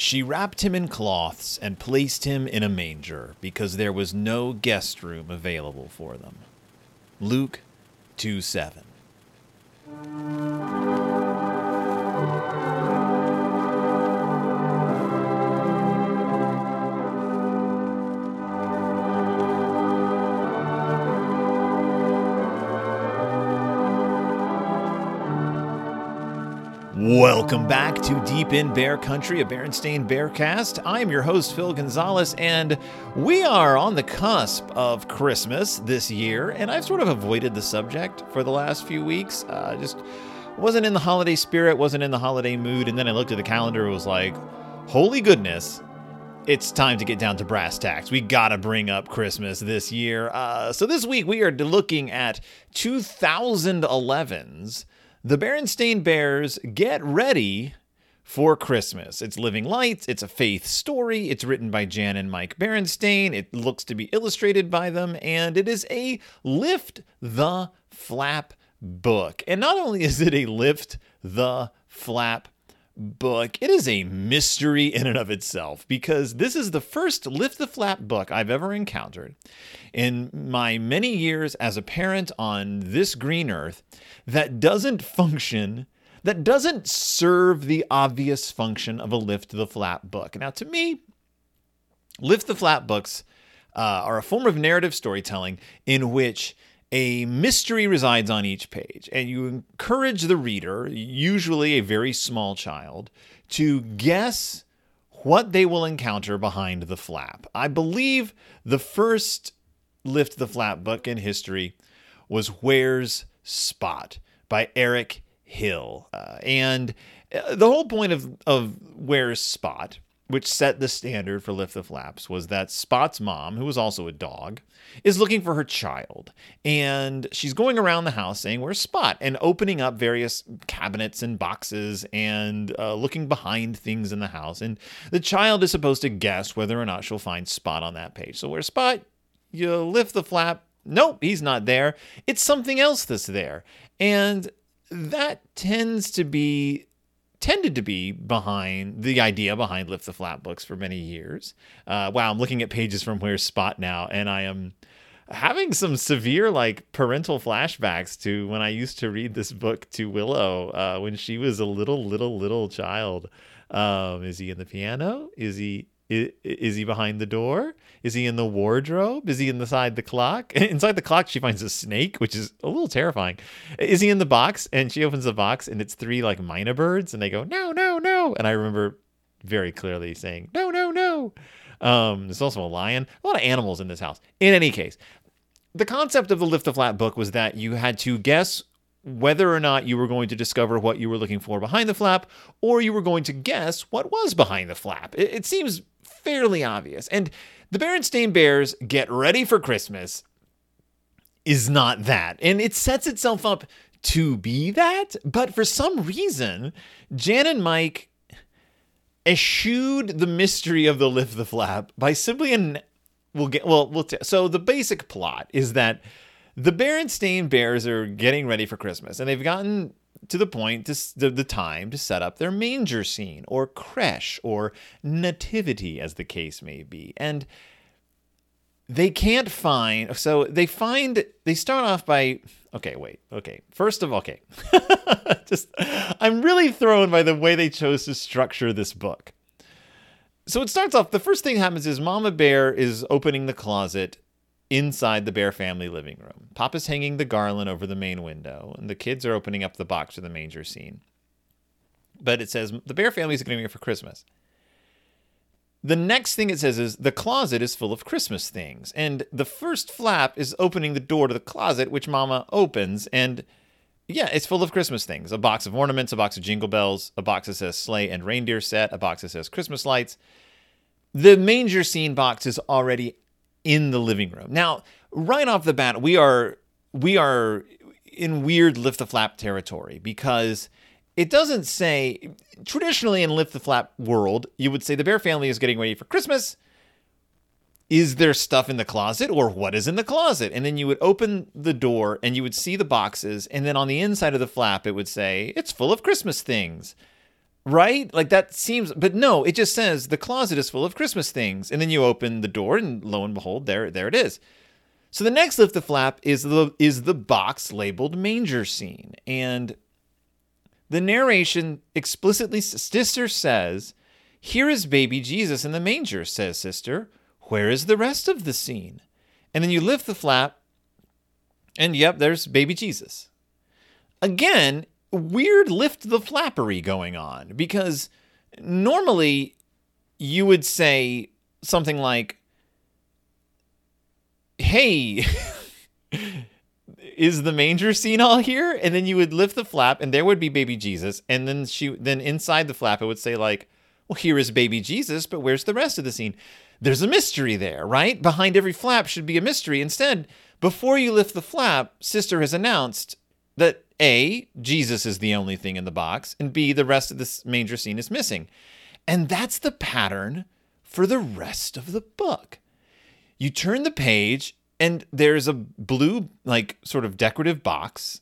She wrapped him in cloths and placed him in a manger because there was no guest room available for them. Luke 2 7. Welcome back to Deep in Bear Country, a Berenstain Bearcast. I'm your host, Phil Gonzalez, and we are on the cusp of Christmas this year, and I've sort of avoided the subject for the last few weeks. Uh, just wasn't in the holiday spirit, wasn't in the holiday mood, and then I looked at the calendar and was like, holy goodness, it's time to get down to brass tacks. We gotta bring up Christmas this year. Uh, so this week we are looking at 2011's the Berenstain Bears get ready for Christmas. It's Living Lights, it's a faith story, it's written by Jan and Mike Berenstain, it looks to be illustrated by them, and it is a Lift the Flap book. And not only is it a Lift the Flap book, it is a mystery in and of itself because this is the first Lift the Flap book I've ever encountered in my many years as a parent on this green earth that doesn't function, that doesn't serve the obvious function of a Lift the Flap book. Now, to me, Lift the Flap books uh, are a form of narrative storytelling in which a mystery resides on each page, and you encourage the reader, usually a very small child, to guess what they will encounter behind the flap. I believe the first Lift the Flap book in history was Where's Spot by Eric Hill. Uh, and uh, the whole point of, of Where's Spot which set the standard for Lift the Flaps, was that Spot's mom, who was also a dog, is looking for her child. And she's going around the house saying, Where's Spot? and opening up various cabinets and boxes and uh, looking behind things in the house. And the child is supposed to guess whether or not she'll find Spot on that page. So, where's Spot? You lift the flap. Nope, he's not there. It's something else that's there. And that tends to be tended to be behind the idea behind Lift the Flap books for many years. Uh, wow, I'm looking at pages from Where's Spot now, and I am having some severe like parental flashbacks to when I used to read this book to Willow uh, when she was a little, little, little child. Um, is he in the piano? Is he is, he behind the door? Is he in the wardrobe? Is he inside the clock? inside the clock, she finds a snake, which is a little terrifying. Is he in the box? And she opens the box, and it's three like myna birds, and they go no, no, no. And I remember very clearly saying no, no, no. Um, there's also a lion. A lot of animals in this house. In any case, the concept of the lift the flat book was that you had to guess whether or not you were going to discover what you were looking for behind the flap, or you were going to guess what was behind the flap. It, it seems fairly obvious. And the Berenstain Bears get ready for Christmas is not that. And it sets itself up to be that, but for some reason, Jan and Mike eschewed the mystery of the lift the flap by simply an we'll get well we'll t- so the basic plot is that the Berenstain Bears are getting ready for Christmas and they've gotten to the point to the, the time to set up their manger scene or creche or nativity as the case may be. And they can't find so they find they start off by okay wait okay first of all okay. Just i'm really thrown by the way they chose to structure this book. So it starts off the first thing happens is mama bear is opening the closet inside the Bear family living room. Papa's hanging the garland over the main window, and the kids are opening up the box for the manger scene. But it says the Bear family is getting ready for Christmas. The next thing it says is the closet is full of Christmas things. And the first flap is opening the door to the closet, which Mama opens. And yeah, it's full of Christmas things a box of ornaments, a box of jingle bells, a box that says sleigh and reindeer set, a box that says Christmas lights. The manger scene box is already in the living room. Now, right off the bat, we are we are in weird lift the flap territory because it doesn't say traditionally in lift the flap world, you would say the bear family is getting ready for Christmas. Is there stuff in the closet or what is in the closet? And then you would open the door and you would see the boxes. And then on the inside of the flap, it would say, it's full of Christmas things. Right? Like that seems, but no, it just says the closet is full of Christmas things. And then you open the door and lo and behold, there, there it is. So the next lift the flap is the is the box labeled manger scene. And the narration explicitly sister says, Here is baby Jesus in the manger, says sister. Where is the rest of the scene? And then you lift the flap, and yep, there's baby Jesus. Again, weird lift the flappery going on because normally you would say something like, Hey, is the manger scene all here? And then you would lift the flap and there would be baby Jesus. And then she then inside the flap it would say like, well, here is baby Jesus, but where's the rest of the scene? There's a mystery there, right? Behind every flap should be a mystery. Instead, before you lift the flap, sister has announced that A, Jesus is the only thing in the box, and B, the rest of this manger scene is missing. And that's the pattern for the rest of the book. You turn the page, and there's a blue, like, sort of decorative box.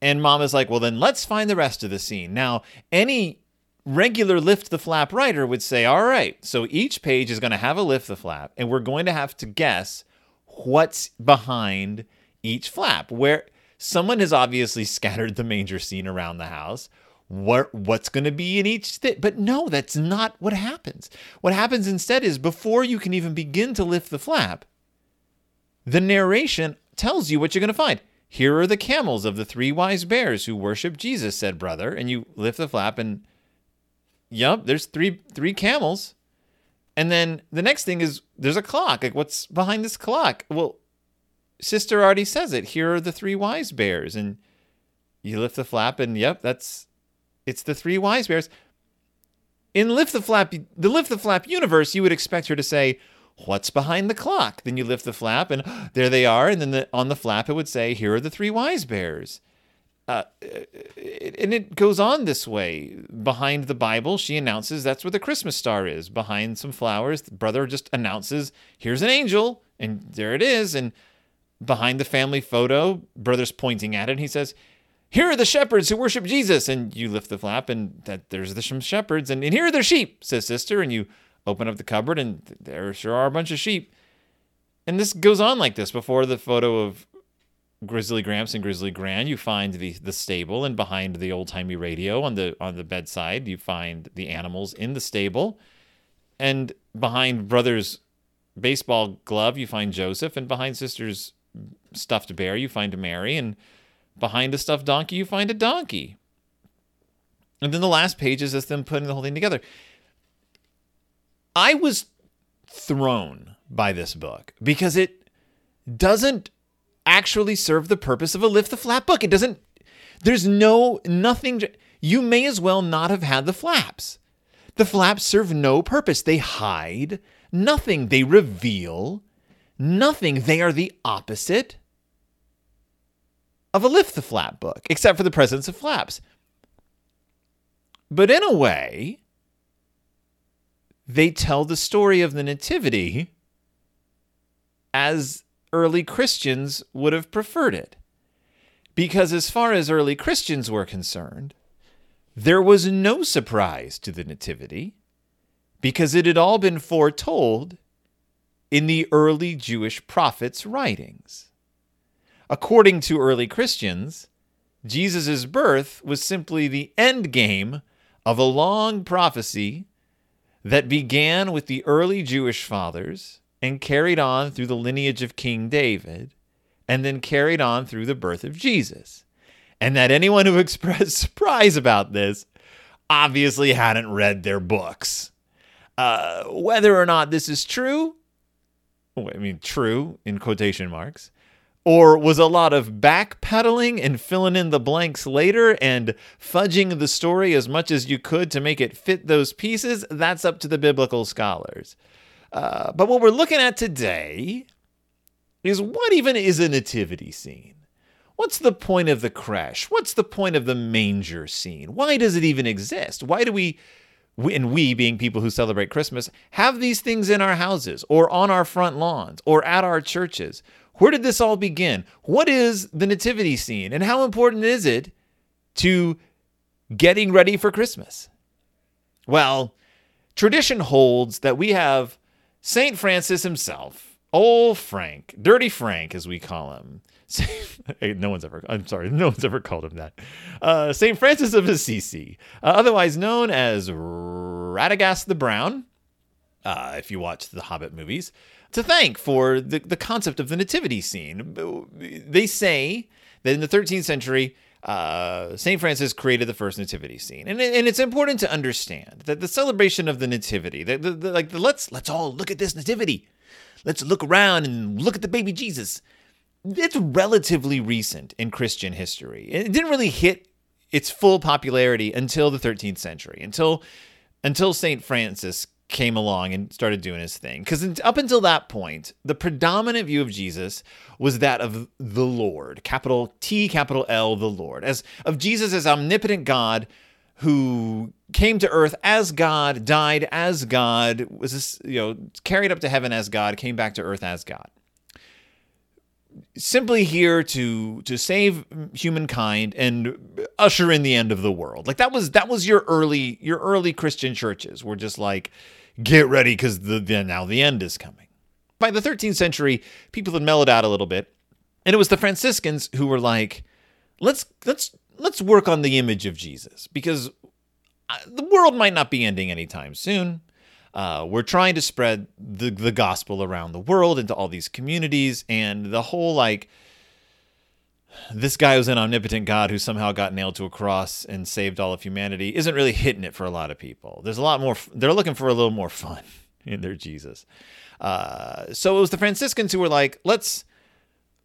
And mom is like, well, then let's find the rest of the scene. Now, any regular lift the flap writer would say, all right, so each page is going to have a lift the flap, and we're going to have to guess what's behind each flap. Where someone has obviously scattered the manger scene around the house. What what's going to be in each thing? But no, that's not what happens. What happens instead is before you can even begin to lift the flap, the narration tells you what you're going to find. Here are the camels of the three wise bears who worship Jesus, said brother. And you lift the flap and yep, there's three three camels. And then the next thing is there's a clock. Like what's behind this clock? Well, sister already says it. Here are the three wise bears. And you lift the flap and yep, that's it's the three wise bears. In lift the flap the lift the flap universe, you would expect her to say, what's behind the clock? Then you lift the flap, and there they are. And then the, on the flap, it would say, here are the three wise bears. Uh, and it goes on this way. Behind the Bible, she announces that's where the Christmas star is. Behind some flowers, the brother just announces, here's an angel, and there it is. And behind the family photo, brother's pointing at it, and he says, here are the shepherds who worship Jesus. And you lift the flap, and that there's the shepherds, and, and here are their sheep, says sister. And you open up the cupboard, and there sure are a bunch of sheep. And this goes on like this. Before the photo of Grizzly Gramps and Grizzly Gran, you find the the stable, and behind the old timey radio on the on the bedside, you find the animals in the stable, and behind brother's baseball glove, you find Joseph, and behind sister's stuffed bear, you find a Mary, and behind a stuffed donkey, you find a donkey. And then the last page is just them putting the whole thing together. I was thrown by this book because it doesn't actually serve the purpose of a lift the flap book. It doesn't, there's no, nothing, you may as well not have had the flaps. The flaps serve no purpose. They hide nothing, they reveal nothing. They are the opposite of a lift the flap book, except for the presence of flaps. But in a way, they tell the story of the Nativity as early Christians would have preferred it. Because as far as early Christians were concerned, there was no surprise to the Nativity because it had all been foretold in the early Jewish prophets' writings. According to early Christians, Jesus' birth was simply the end game of a long prophecy that began with the early Jewish fathers and carried on through the lineage of King David and then carried on through the birth of Jesus. And that anyone who expressed surprise about this obviously hadn't read their books. Uh, whether or not this is true, I mean, true in quotation marks, or was a lot of backpedaling and filling in the blanks later and fudging the story as much as you could to make it fit those pieces? That's up to the biblical scholars. Uh, but what we're looking at today is what even is a nativity scene? What's the point of the creche? What's the point of the manger scene? Why does it even exist? Why do we, and we being people who celebrate Christmas, have these things in our houses or on our front lawns or at our churches? Where did this all begin? What is the nativity scene and how important is it to getting ready for Christmas? Well, tradition holds that we have St. Francis himself, old Frank, Dirty Frank, as we call him. no one's ever, I'm sorry, no one's ever called him that. Uh, St. Francis of Assisi, uh, otherwise known as Radagast the Brown, uh, if you watch the Hobbit movies, to thank for the, the concept of the nativity scene. They say that in the 13th century, uh, St. Francis created the first nativity scene, and, and it's important to understand that the celebration of the nativity, the, the, the, like the, let's let's all look at this nativity, let's look around and look at the baby Jesus. It's relatively recent in Christian history. It didn't really hit its full popularity until the 13th century, until until St. Francis came along and started doing his thing. Because up until that point, the predominant view of Jesus was that of the Lord, capital T, capital L, the Lord, as of Jesus as omnipotent God who came to earth as God, died as God, was this you know carried up to heaven as God, came back to earth as God. Simply here to to save humankind and usher in the end of the world. Like that was that was your early your early Christian churches were just like get ready because the, the now the end is coming. By the 13th century, people had mellowed out a little bit, and it was the Franciscans who were like, let's let's let's work on the image of Jesus because uh, the world might not be ending anytime soon. Uh, we're trying to spread the the gospel around the world into all these communities, and the whole like this guy was an omnipotent God who somehow got nailed to a cross and saved all of humanity isn't really hitting it for a lot of people. There's a lot more, they're looking for a little more fun in their Jesus. Uh, so it was the Franciscans who were like, let's.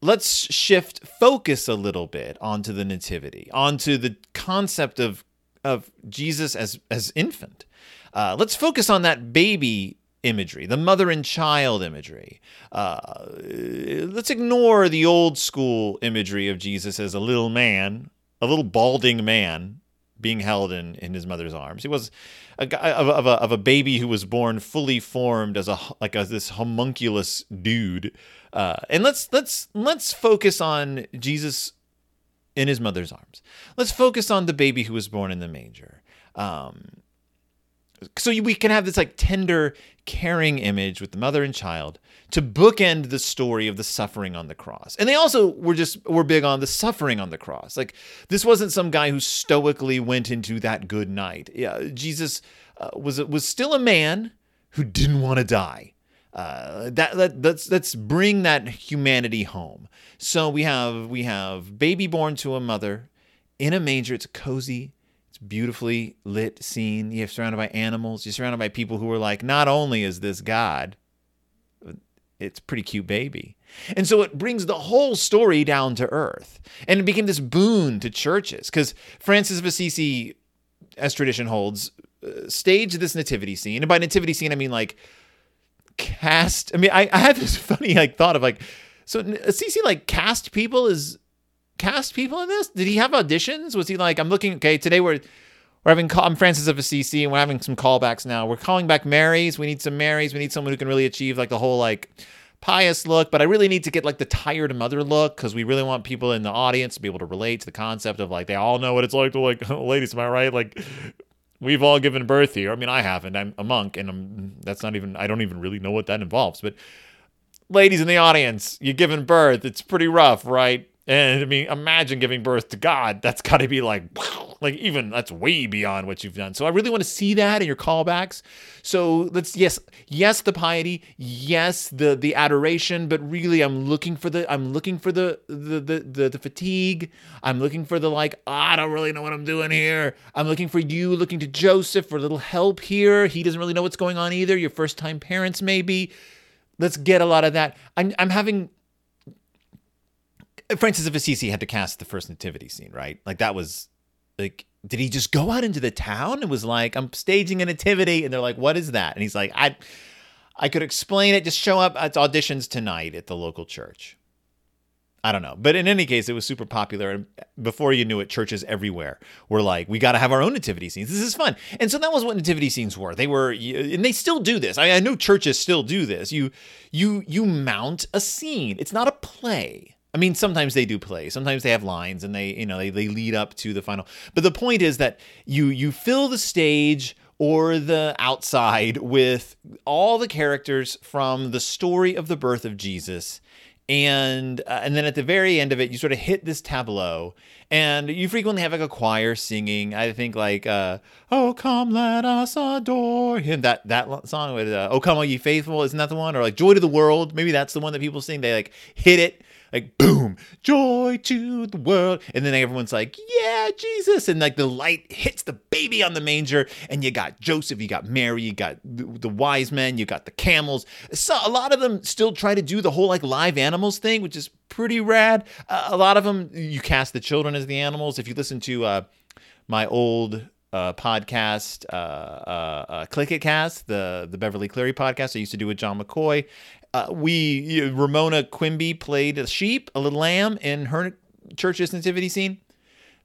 Let's shift focus a little bit onto the nativity, onto the concept of of Jesus as as infant. Uh, let's focus on that baby imagery, the mother and child imagery. Uh, let's ignore the old school imagery of Jesus as a little man, a little balding man being held in, in his mother's arms. He was a guy of, of, a, of a baby who was born fully formed as a like a, this homunculus dude. Uh, and let's let's let's focus on Jesus in his mother's arms. Let's focus on the baby who was born in the manger. Um, so we can have this like tender caring image with the mother and child to bookend the story of the suffering on the cross and they also were just were big on the suffering on the cross like this wasn't some guy who stoically went into that good night yeah jesus uh, was was still a man who didn't want to die uh, that, that let's let's bring that humanity home. So we have we have baby born to a mother in a manger. It's cozy beautifully lit scene. You're surrounded by animals. You're surrounded by people who are like, not only is this God, it's pretty cute baby. And so it brings the whole story down to earth. And it became this boon to churches because Francis of Assisi, as tradition holds, uh, staged this nativity scene. And by nativity scene, I mean like cast. I mean, I, I had this funny like thought of like, so Assisi like cast people as cast people in this? Did he have auditions? Was he like, I'm looking, okay, today we're we're having I'm Francis of Assisi and we're having some callbacks now. We're calling back Marys. We need some Marys. We need someone who can really achieve like the whole like pious look, but I really need to get like the tired mother look because we really want people in the audience to be able to relate to the concept of like they all know what it's like to like ladies, am I right? Like we've all given birth here. I mean, I haven't. I'm a monk, and I'm that's not even I don't even really know what that involves. But ladies in the audience, you're giving birth. It's pretty rough, right? And I mean, imagine giving birth to God. That's got to be like, like even that's way beyond what you've done. So I really want to see that in your callbacks. So let's yes, yes, the piety, yes, the the adoration, but really, I'm looking for the I'm looking for the the the the, the fatigue. I'm looking for the like, oh, I don't really know what I'm doing here. I'm looking for you, looking to Joseph for a little help here. He doesn't really know what's going on either. Your first time parents, maybe. Let's get a lot of that. I'm I'm having Francis of Assisi had to cast the first nativity scene, right? Like that was like did he just go out into the town and was like, I'm staging a nativity? And they're like, what is that? And he's like, I I could explain it. Just show up at auditions tonight at the local church. I don't know. But in any case, it was super popular. And before you knew it, churches everywhere were like, we got to have our own nativity scenes. This is fun. And so that was what nativity scenes were. They were, and they still do this. I, I know churches still do this. You, you, you mount a scene. It's not a play. I mean, sometimes they do play. Sometimes they have lines and they, you know, they, they lead up to the final. But the point is that you you fill the stage or the outside with all the characters from the story of the birth of Jesus. And uh, and then at the very end of it you sort of hit this tableau and you frequently have like a choir singing. I think like uh, oh come let us adore him. That that song with uh, oh come all ye faithful isn't that the one? Or like joy to the world. Maybe that's the one that people sing. They like hit it like boom, joy to the world. And then everyone's like, yeah, Jesus. And like the light hits the baby on the manger. And you got Joseph, you got Mary, you got the, wise men, you got the camels. So a lot of them still try to do the whole like live animals thing, which is pretty rad. Uh, a lot of them, you cast the children as the animals. If you listen to uh, my old uh, podcast, uh, uh, uh, Click It Cast, the the Beverly Cleary podcast I used to do with John McCoy, uh, we Ramona Quimby played a sheep, a little lamb in her church's nativity scene.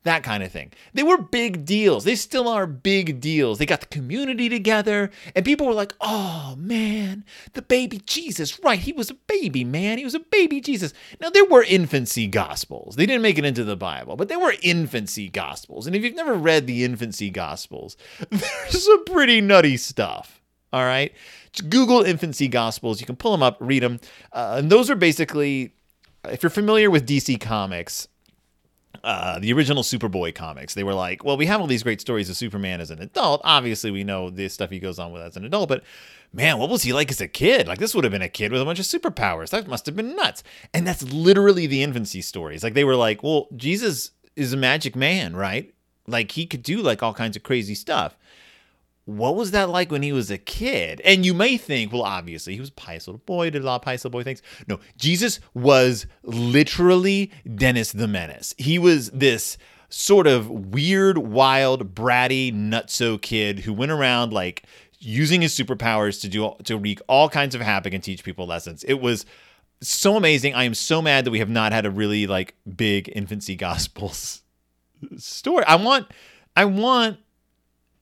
That kind of thing. They were big deals. They still are big deals. They got the community together, and people were like, oh man, the baby Jesus. Right, he was a baby, man. He was a baby Jesus. Now, there were infancy gospels. They didn't make it into the Bible, but there were infancy gospels. And if you've never read the infancy gospels, there's some pretty nutty stuff. All right. Just Google infancy gospels. You can pull them up, read them. Uh, and those are basically, if you're familiar with DC Comics, uh, the original Superboy comics, they were like, well, we have all these great stories of Superman as an adult. Obviously, we know the stuff he goes on with as an adult, but man, what was he like as a kid? Like, this would have been a kid with a bunch of superpowers. That must have been nuts. And that's literally the infancy stories. Like, they were like, well, Jesus is a magic man, right? Like, he could do like all kinds of crazy stuff what was that like when he was a kid? And you may think, well, obviously he was a pious little boy, did a lot of pious little boy things. No, Jesus was literally Dennis the Menace. He was this sort of weird, wild, bratty, nutso kid who went around like using his superpowers to do to wreak all kinds of havoc and teach people lessons. It was so amazing. I am so mad that we have not had a really like big infancy gospels story. I want I want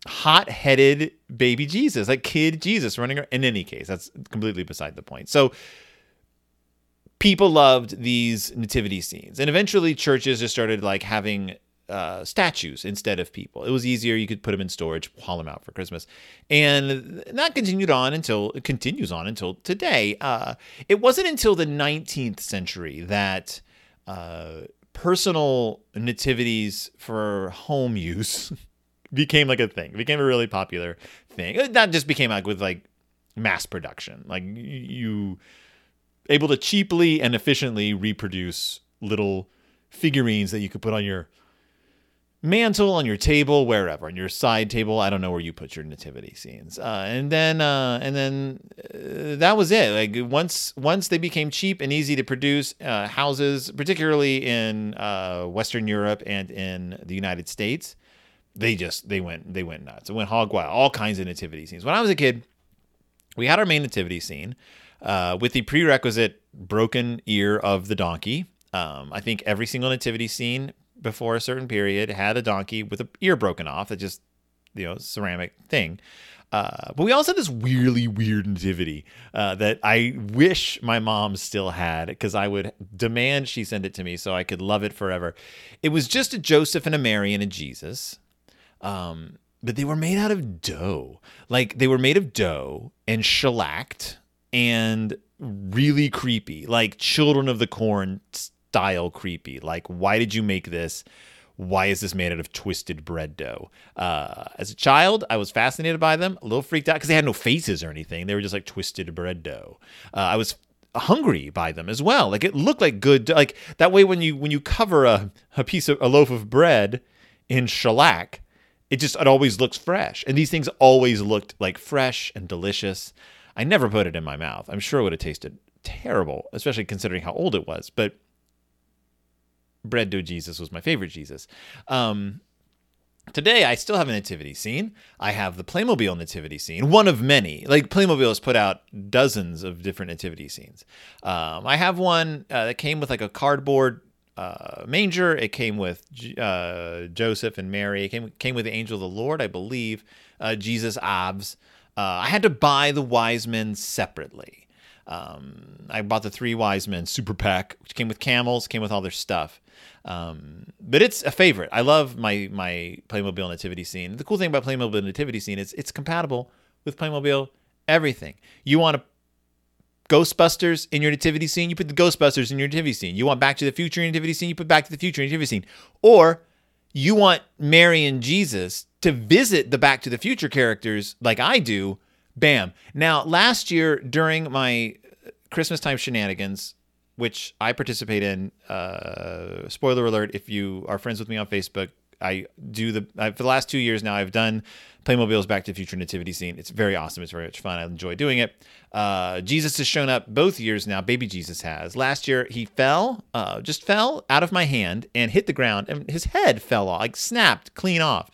hot-headed baby Jesus, like kid Jesus running around. In any case, that's completely beside the point. So people loved these nativity scenes, and eventually churches just started like having uh, statues instead of people. It was easier. You could put them in storage, haul them out for Christmas, and that continued on until it continues on until today. Uh, it wasn't until the 19th century that uh, personal nativities for home use became like a thing. Became a really popular thing. It not just became like with like mass production. Like you able to cheaply and efficiently reproduce little figurines that you could put on your mantle, on your table, wherever, on your side table. I don't know where you put your nativity scenes. Uh, and then, uh, and then uh, that was it. Like once, once they became cheap and easy to produce, uh, houses, particularly in uh, Western Europe and in the United States, they just they went they went nuts. It went hog wild. All kinds of nativity scenes. When I was a kid, we had our main nativity scene uh, with the prerequisite broken ear of the donkey. Um, I think every single nativity scene before a certain period had a donkey with an ear broken off. That just you know ceramic thing. Uh, but we also had this really weird nativity uh, that I wish my mom still had because I would demand she send it to me so I could love it forever. It was just a Joseph and a Mary and a Jesus. Um, but they were made out of dough. Like they were made of dough and shellacked and really creepy, like Children of the Corn style creepy. Like, why did you make this? Why is this made out of twisted bread dough? Uh, as a child, I was fascinated by them, a little freaked out because they had no faces or anything. They were just like twisted bread dough. Uh, I was hungry by them as well. Like it looked like good, like that way when you when you cover a, a piece of a loaf of bread in shellac, it just it always looks fresh. And these things always looked like fresh and delicious. I never put it in my mouth. I'm sure it would have tasted terrible, especially considering how old it was. But bread dough Jesus was my favorite Jesus. Um, today, I still have a nativity scene. I have the Playmobil nativity scene, one of many. Like Playmobil has put out dozens of different nativity scenes. Um, I have one uh, that came with like a cardboard uh, manger. It came with uh, Joseph and Mary. It came came with the angel of the Lord, I believe. Uh, Jesus Abs. Uh, I had to buy the wise men separately. Um, I bought the Three Wise Men super pack, which came with camels, came with all their stuff. Um, but it's a favorite. I love my my Playmobil nativity scene. The cool thing about Playmobil nativity scene is it's compatible with Playmobil everything. You want to Ghostbusters in your nativity scene, you put the Ghostbusters in your nativity scene. You want Back to the Future in your nativity scene, you put Back to the Future in your nativity scene. Or you want Mary and Jesus to visit the Back to the Future characters like I do, bam. Now, last year during my Christmas time shenanigans, which I participate in, uh, spoiler alert, if you are friends with me on Facebook, I do the I, for the last two years now. I've done Playmobil's Back to the Future nativity scene. It's very awesome. It's very much fun. I enjoy doing it. Uh, Jesus has shown up both years now. Baby Jesus has. Last year he fell, uh, just fell out of my hand and hit the ground, and his head fell off, like snapped clean off.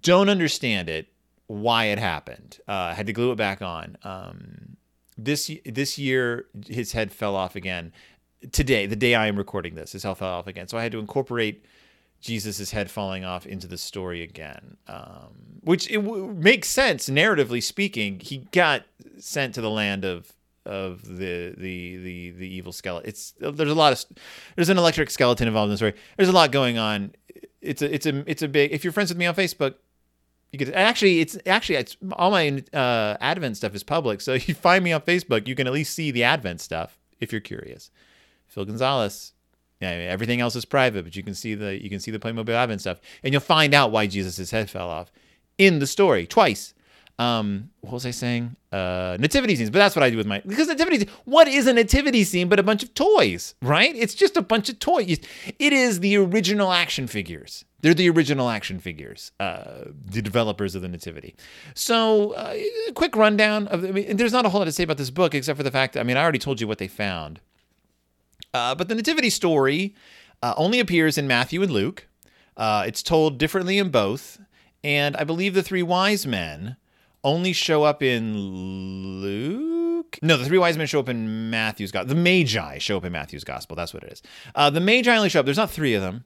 Don't understand it. Why it happened? Uh, had to glue it back on. Um, this this year his head fell off again. Today, the day I am recording this, his head fell off again. So I had to incorporate Jesus' head falling off into the story again, um, which it w- makes sense narratively speaking. He got sent to the land of of the the the the evil skeleton. It's there's a lot of there's an electric skeleton involved in the story. There's a lot going on. It's a it's a it's a big. If you're friends with me on Facebook, you could actually it's actually it's all my uh, Advent stuff is public. So if you find me on Facebook, you can at least see the Advent stuff if you're curious. Phil Gonzalez, yeah, everything else is private, but you can see the you can see the Playmobil and stuff, and you'll find out why Jesus' head fell off in the story twice. Um, what was I saying? Uh, nativity scenes, but that's what I do with my because nativity. What is a nativity scene but a bunch of toys, right? It's just a bunch of toys. It is the original action figures. They're the original action figures, uh, the developers of the Nativity. So, uh, quick rundown of. I mean, there's not a whole lot to say about this book except for the fact that I mean, I already told you what they found. Uh, but the Nativity story uh, only appears in Matthew and Luke. Uh, it's told differently in both. And I believe the three wise men only show up in Luke. No, the three wise men show up in Matthew's gospel. The Magi show up in Matthew's gospel. That's what it is. Uh, the Magi only show up. There's not three of them.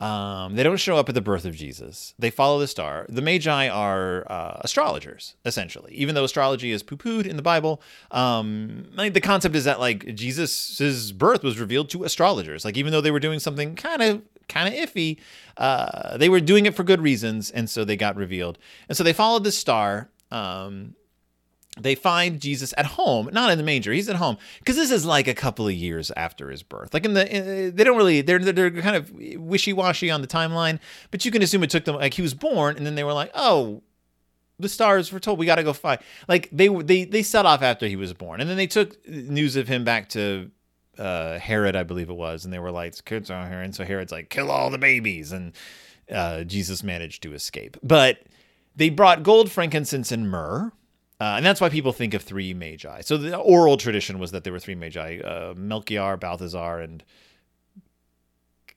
Um, they don't show up at the birth of Jesus. They follow the star. The Magi are uh, astrologers, essentially. Even though astrology is poo-pooed in the Bible, um, like the concept is that like Jesus's birth was revealed to astrologers. Like even though they were doing something kind of kind of iffy, uh, they were doing it for good reasons, and so they got revealed. And so they followed the star. Um, they find Jesus at home, not in the manger. He's at home because this is like a couple of years after his birth. Like in the, in, they don't really, they're they're kind of wishy washy on the timeline, but you can assume it took them like he was born, and then they were like, oh, the stars were told we got to go fight. Like they they they set off after he was born, and then they took news of him back to uh, Herod, I believe it was, and they were like, kids are here, and so Herod's like, kill all the babies, and uh, Jesus managed to escape, but. They brought gold, frankincense, and myrrh uh, and that's why people think of three magi. So the oral tradition was that there were three magi: uh, Melchior, Balthazar, and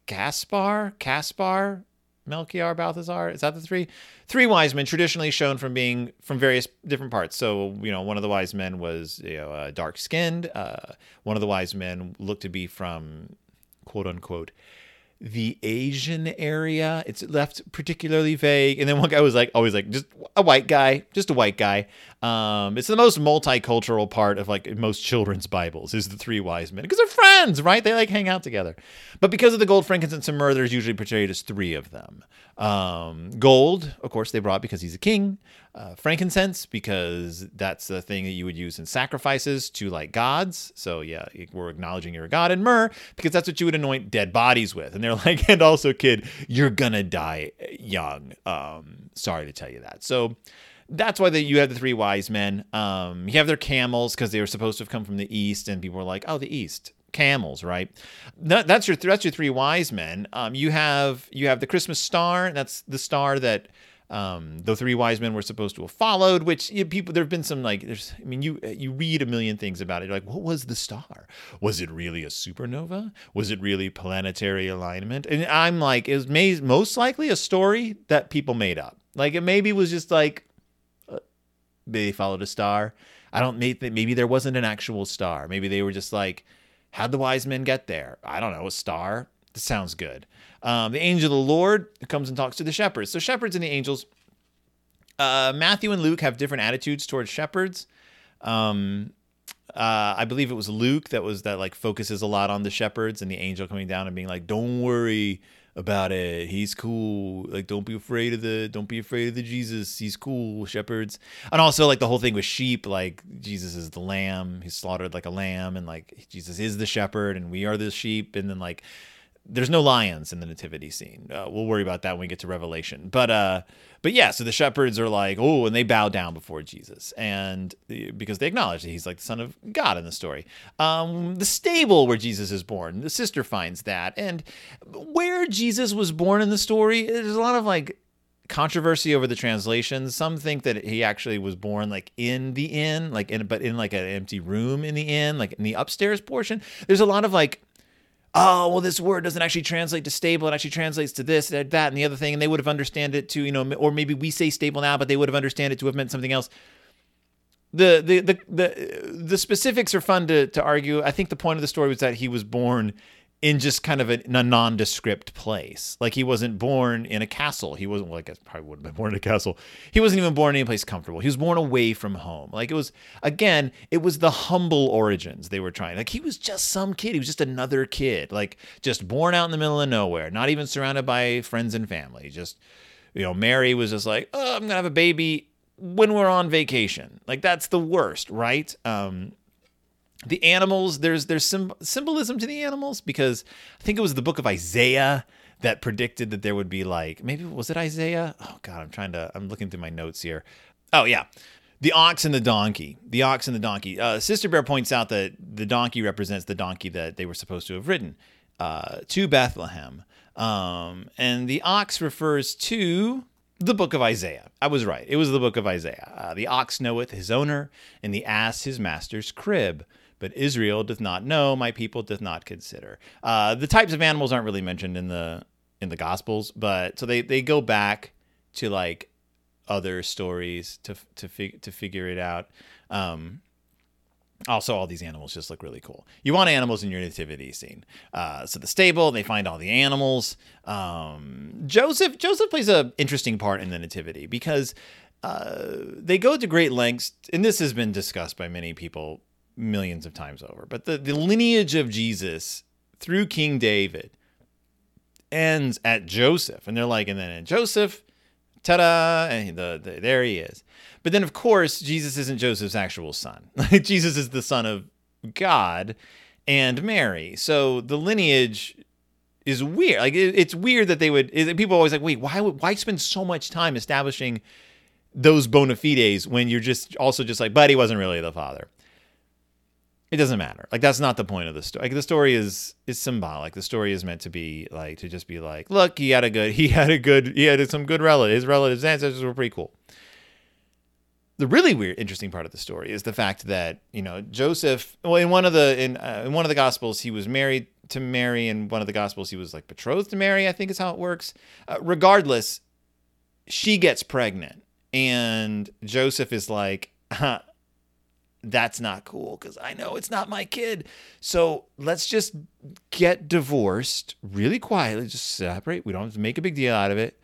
Caspar. Caspar, Melchior, Balthazar. Is that the three? Three wise men, traditionally shown from being from various different parts. So you know, one of the wise men was you know uh, dark skinned. Uh, one of the wise men looked to be from quote unquote the Asian area. It's left particularly vague. And then one guy was like, always like, just a white guy, just a white guy. Um, it's the most multicultural part of like most children's Bibles is the three wise men because they're friends, right? They like hang out together. But because of the gold, frankincense, and myrrh, there's usually portrayed as three of them. Um, gold, of course, they brought because he's a king. Uh, frankincense because that's the thing that you would use in sacrifices to like gods. So yeah, we're acknowledging you're a god. And myrrh because that's what you would anoint dead bodies with. And they're like, and also, kid, you're gonna die young. Um, sorry to tell you that. So that's why the, you have the three wise men. Um, you have their camels because they were supposed to have come from the east, and people were like, "Oh, the east camels, right?" That, that's your that's your three wise men. Um, you have you have the Christmas star. That's the star that um, the three wise men were supposed to have followed. Which you know, people there have been some like there's I mean you you read a million things about it. You're like, what was the star? Was it really a supernova? Was it really planetary alignment? And I'm like, it was may, most likely a story that people made up. Like it maybe was just like they followed a star. I don't maybe maybe there wasn't an actual star. Maybe they were just like, how'd the wise men get there? I don't know, a star. This sounds good. Um, the angel of the Lord comes and talks to the shepherds. So shepherds and the angels. Uh, Matthew and Luke have different attitudes towards shepherds. Um, Uh, I believe it was Luke that was that like focuses a lot on the shepherds and the angel coming down and being like, "Don't worry about it. He's cool. Like, don't be afraid of the don't be afraid of the Jesus. He's cool, shepherds." And also like the whole thing with sheep, like Jesus is the lamb. He's slaughtered like a lamb, and like Jesus is the shepherd, and we are the sheep. And then like there's no lions in the nativity scene. Uh, we'll worry about that when we get to Revelation. But uh, but yeah, so the shepherds are like, oh, and they bow down before Jesus, and because they acknowledge that he's like the son of God in the story. Um, the stable where Jesus is born, the sister finds that, and where Jesus was born in the story, there's a lot of like controversy over the translations. Some think that he actually was born like in the inn, like in but in like an empty room in the inn, like in the upstairs portion. There's a lot of like oh well this word doesn't actually translate to stable it actually translates to this that, that and the other thing and they would have understand it to you know or maybe we say stable now but they would have understand it to have meant something else. The the the the, the specifics are fun to, to argue. I think the point of the story was that he was born in just kind of a, a, nondescript place. Like he wasn't born in a castle. He wasn't, well, I probably wouldn't have been born in a castle. He wasn't even born in any place comfortable. He was born away from home. Like it was, again, it was the humble origins they were trying. Like he was just some kid. He was just another kid, like just born out in the middle of nowhere, not even surrounded by friends and family. Just, you know, Mary was just like, oh, I'm going to have a baby when we're on vacation. Like that's the worst, right? Um, the animals there's there's some symbolism to the animals because I think it was the book of Isaiah that predicted that there would be like maybe was it Isaiah? Oh god, I'm trying to I'm looking through my notes here. Oh yeah. The ox and the donkey. The ox and the donkey. Uh, Sister Bear points out that the donkey represents the donkey that they were supposed to have ridden uh, to Bethlehem. Um, and the ox refers to the book of Isaiah. I was right. It was the book of Isaiah. Uh, the ox knoweth his owner, and the ass his master's crib but Israel doth not know, my people doth not consider. Uh, the types of animals aren't really mentioned in the in the Gospels, but so they they go back to like other stories to to fig- to figure it out. Um, also, all these animals just look really cool. You want animals in your nativity scene. Uh, so the stable, they find all the animals. Um, Joseph Joseph plays an interesting part in the nativity because uh, they go to great lengths, and this has been discussed by many people millions of times over. But the, the lineage of Jesus through King David ends at Joseph. And they're like, and then Joseph, ta da, and the, the, there he is. But then, of course, Jesus isn't Joseph's actual son. Jesus is the son of God and Mary. So the lineage is weird. Like it, it's weird that they would. People always like, wait, why would why spend so much time establishing those bona fides when you're just also just like, but he wasn't really the father it doesn't matter. Like that's not the point of the story. Like the story is is symbolic. The story is meant to be like to just be like, look, he had a good, he had a good, he had some good relatives. His relatives, ancestors were pretty cool. The really weird, interesting part of the story is the fact that you know Joseph. Well, in one of the in uh, in one of the Gospels, he was married to Mary. In one of the Gospels, he was like betrothed to Mary. I think is how it works. Uh, regardless, she gets pregnant, and Joseph is like. Huh, that's not cool because I know it's not my kid. So let's just get divorced really quietly, just separate. We don't have to make a big deal out of it.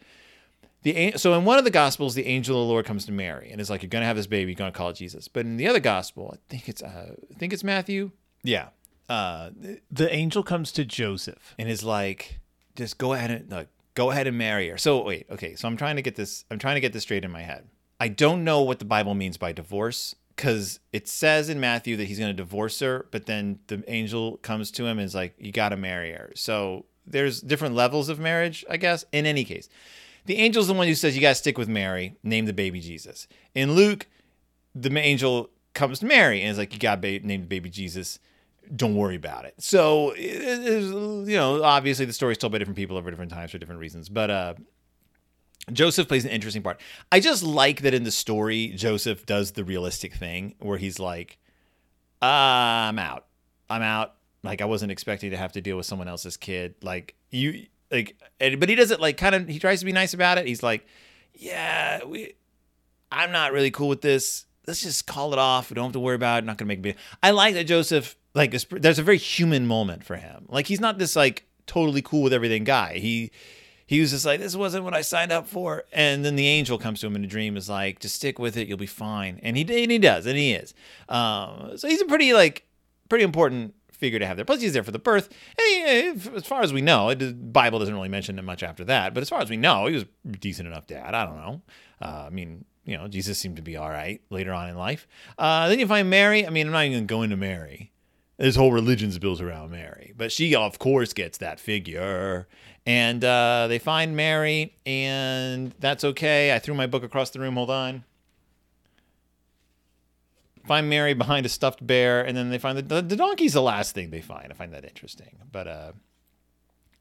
The so in one of the gospels, the angel of the Lord comes to Mary and is like, "You're gonna have this baby. You're gonna call it Jesus." But in the other gospel, I think it's uh, I think it's Matthew. Yeah, uh, the angel comes to Joseph and is like, "Just go ahead and uh, go ahead and marry her." So wait, okay. So I'm trying to get this. I'm trying to get this straight in my head. I don't know what the Bible means by divorce because it says in Matthew that he's going to divorce her, but then the angel comes to him and is like, "You got to marry her." So there's different levels of marriage, I guess. In any case, the angel's the one who says you got to stick with Mary, name the baby Jesus. In Luke, the angel comes to Mary and is like, "You got to name the baby Jesus." Don't worry about it. So, you know, obviously the story's told by different people over different times for different reasons. But uh, Joseph plays an interesting part. I just like that in the story, Joseph does the realistic thing where he's like, uh, I'm out. I'm out. Like I wasn't expecting to have to deal with someone else's kid. Like you like but he does it like kind of he tries to be nice about it. He's like, Yeah, we I'm not really cool with this. Let's just call it off. We don't have to worry about it. not gonna make a big I like that Joseph like there's a very human moment for him. Like he's not this like totally cool with everything guy. He he was just like, this wasn't what I signed up for. And then the angel comes to him in a dream, is like, just stick with it, you'll be fine. And he and he does, and he is. Um, so he's a pretty like pretty important figure to have there. Plus, he's there for the birth. And he, as far as we know, the Bible doesn't really mention it much after that. But as far as we know, he was decent enough dad. I don't know. Uh, I mean, you know, Jesus seemed to be all right later on in life. Uh, then you find Mary. I mean, I'm not even going to Mary. This whole religion's built around Mary, but she, of course, gets that figure. And uh, they find Mary, and that's okay. I threw my book across the room. Hold on find Mary behind a stuffed bear, and then they find the, the donkey's the last thing they find. I find that interesting. But uh,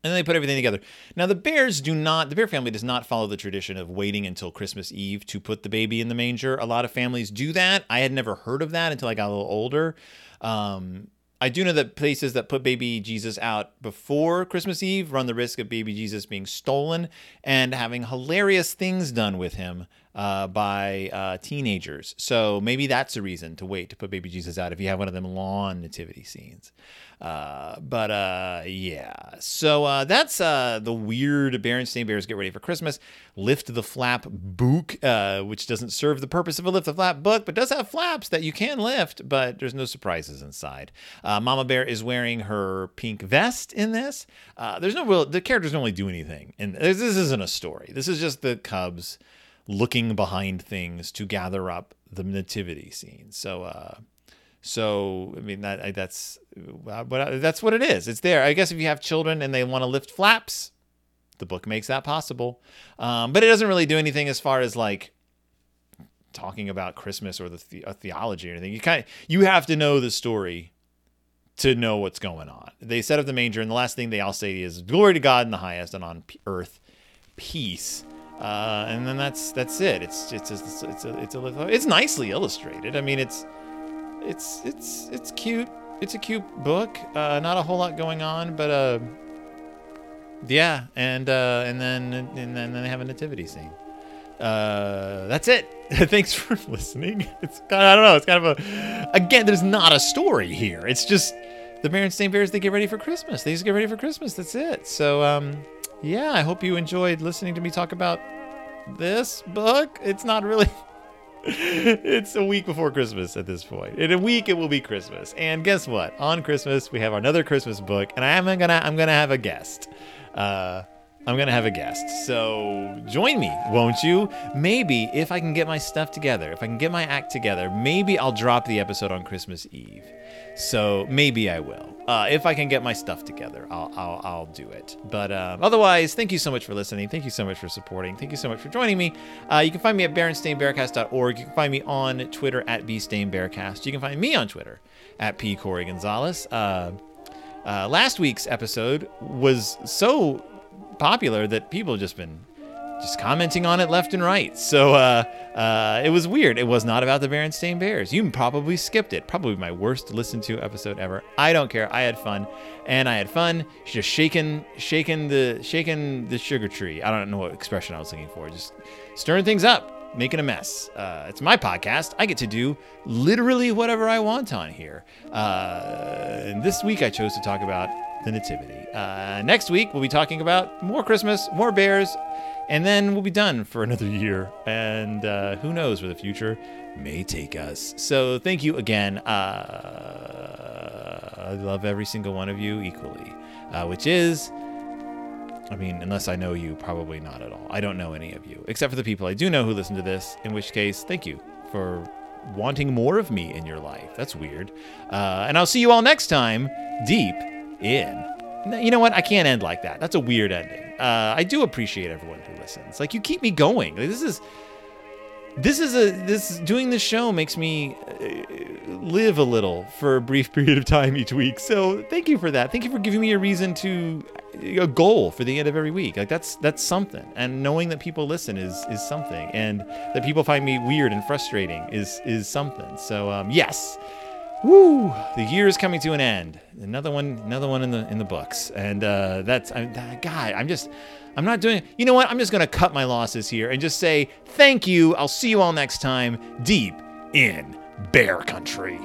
and then they put everything together. Now the bears do not. The bear family does not follow the tradition of waiting until Christmas Eve to put the baby in the manger. A lot of families do that. I had never heard of that until I got a little older. Um, I do know that places that put baby Jesus out before Christmas Eve run the risk of baby Jesus being stolen and having hilarious things done with him uh, by uh, teenagers. So maybe that's a reason to wait to put baby Jesus out if you have one of them lawn nativity scenes. Uh, but uh, yeah, so uh, that's uh, the weird Berenstain Bears Get Ready for Christmas. Lift the Flap book, which doesn't serve the purpose of a Lift the Flap book, but does have flaps that you can lift, but there's no surprises inside. Mama Bear is wearing her pink vest in this. There's no real, the characters don't really do anything. And this, this isn't a story. This is just the Cubs looking behind things to gather up the nativity scene. So, uh, so I mean that that's but uh, that's what it is. It's there. I guess if you have children and they want to lift flaps, the book makes that possible. Um, but it doesn't really do anything as far as like talking about Christmas or the, the theology or anything. You kind of you have to know the story to know what's going on. They set up the manger, and the last thing they all say is "Glory to God in the highest, and on earth peace." Uh, and then that's that's it. It's it's it's it's a, it's a, it's nicely illustrated. I mean, it's it's it's it's cute. It's a cute book. Uh, not a whole lot going on, but uh, yeah. And uh, and then and then they have a nativity scene. Uh, that's it. Thanks for listening. It's kind of, I don't know. It's kind of a again. There's not a story here. It's just the Berenstain Bears. They get ready for Christmas. They just get ready for Christmas. That's it. So um, yeah. I hope you enjoyed listening to me talk about this book. It's not really it's a week before Christmas at this point. In a week, it will be Christmas. And guess what? On Christmas, we have another Christmas book, and I am gonna I'm gonna have a guest. Uh, I'm gonna have a guest. So join me, won't you? Maybe if I can get my stuff together, if I can get my act together, maybe I'll drop the episode on Christmas Eve. So maybe I will. Uh, if I can get my stuff together, I'll, I'll, I'll do it. But uh, otherwise, thank you so much for listening. Thank you so much for supporting. Thank you so much for joining me. Uh, you can find me at BerenstainBearcast.org. You can find me on Twitter at BStainBearcast. You can find me on Twitter at P. Corey Gonzalez. Uh, uh, last week's episode was so popular that people have just been just commenting on it left and right. So uh, uh, it was weird. It was not about the Berenstain Bears. You probably skipped it. Probably my worst listened to episode ever. I don't care. I had fun, and I had fun just shaking, shaking the, shaking the sugar tree. I don't know what expression I was looking for. Just stirring things up, making a mess. Uh, it's my podcast. I get to do literally whatever I want on here. Uh, and this week I chose to talk about the Nativity. Uh, next week we'll be talking about more Christmas, more bears and then we'll be done for another year. And uh, who knows where the future may take us. So thank you again. Uh, I love every single one of you equally, uh, which is. I mean, unless I know you, probably not at all. I don't know any of you, except for the people I do know who listen to this, in which case, thank you for wanting more of me in your life. That's weird. Uh, and I'll see you all next time, deep in. You know what? I can't end like that. That's a weird ending. Uh, I do appreciate everyone who listens. Like you keep me going. Like, this is this is a this doing this show makes me uh, live a little for a brief period of time each week. So thank you for that. Thank you for giving me a reason to a goal for the end of every week. Like that's that's something. And knowing that people listen is is something. And that people find me weird and frustrating is is something. So um, yes. Woo! The year is coming to an end. Another one, another one in the in the books, and uh, that's I, that guy. I'm just, I'm not doing. You know what? I'm just gonna cut my losses here and just say thank you. I'll see you all next time, deep in bear country.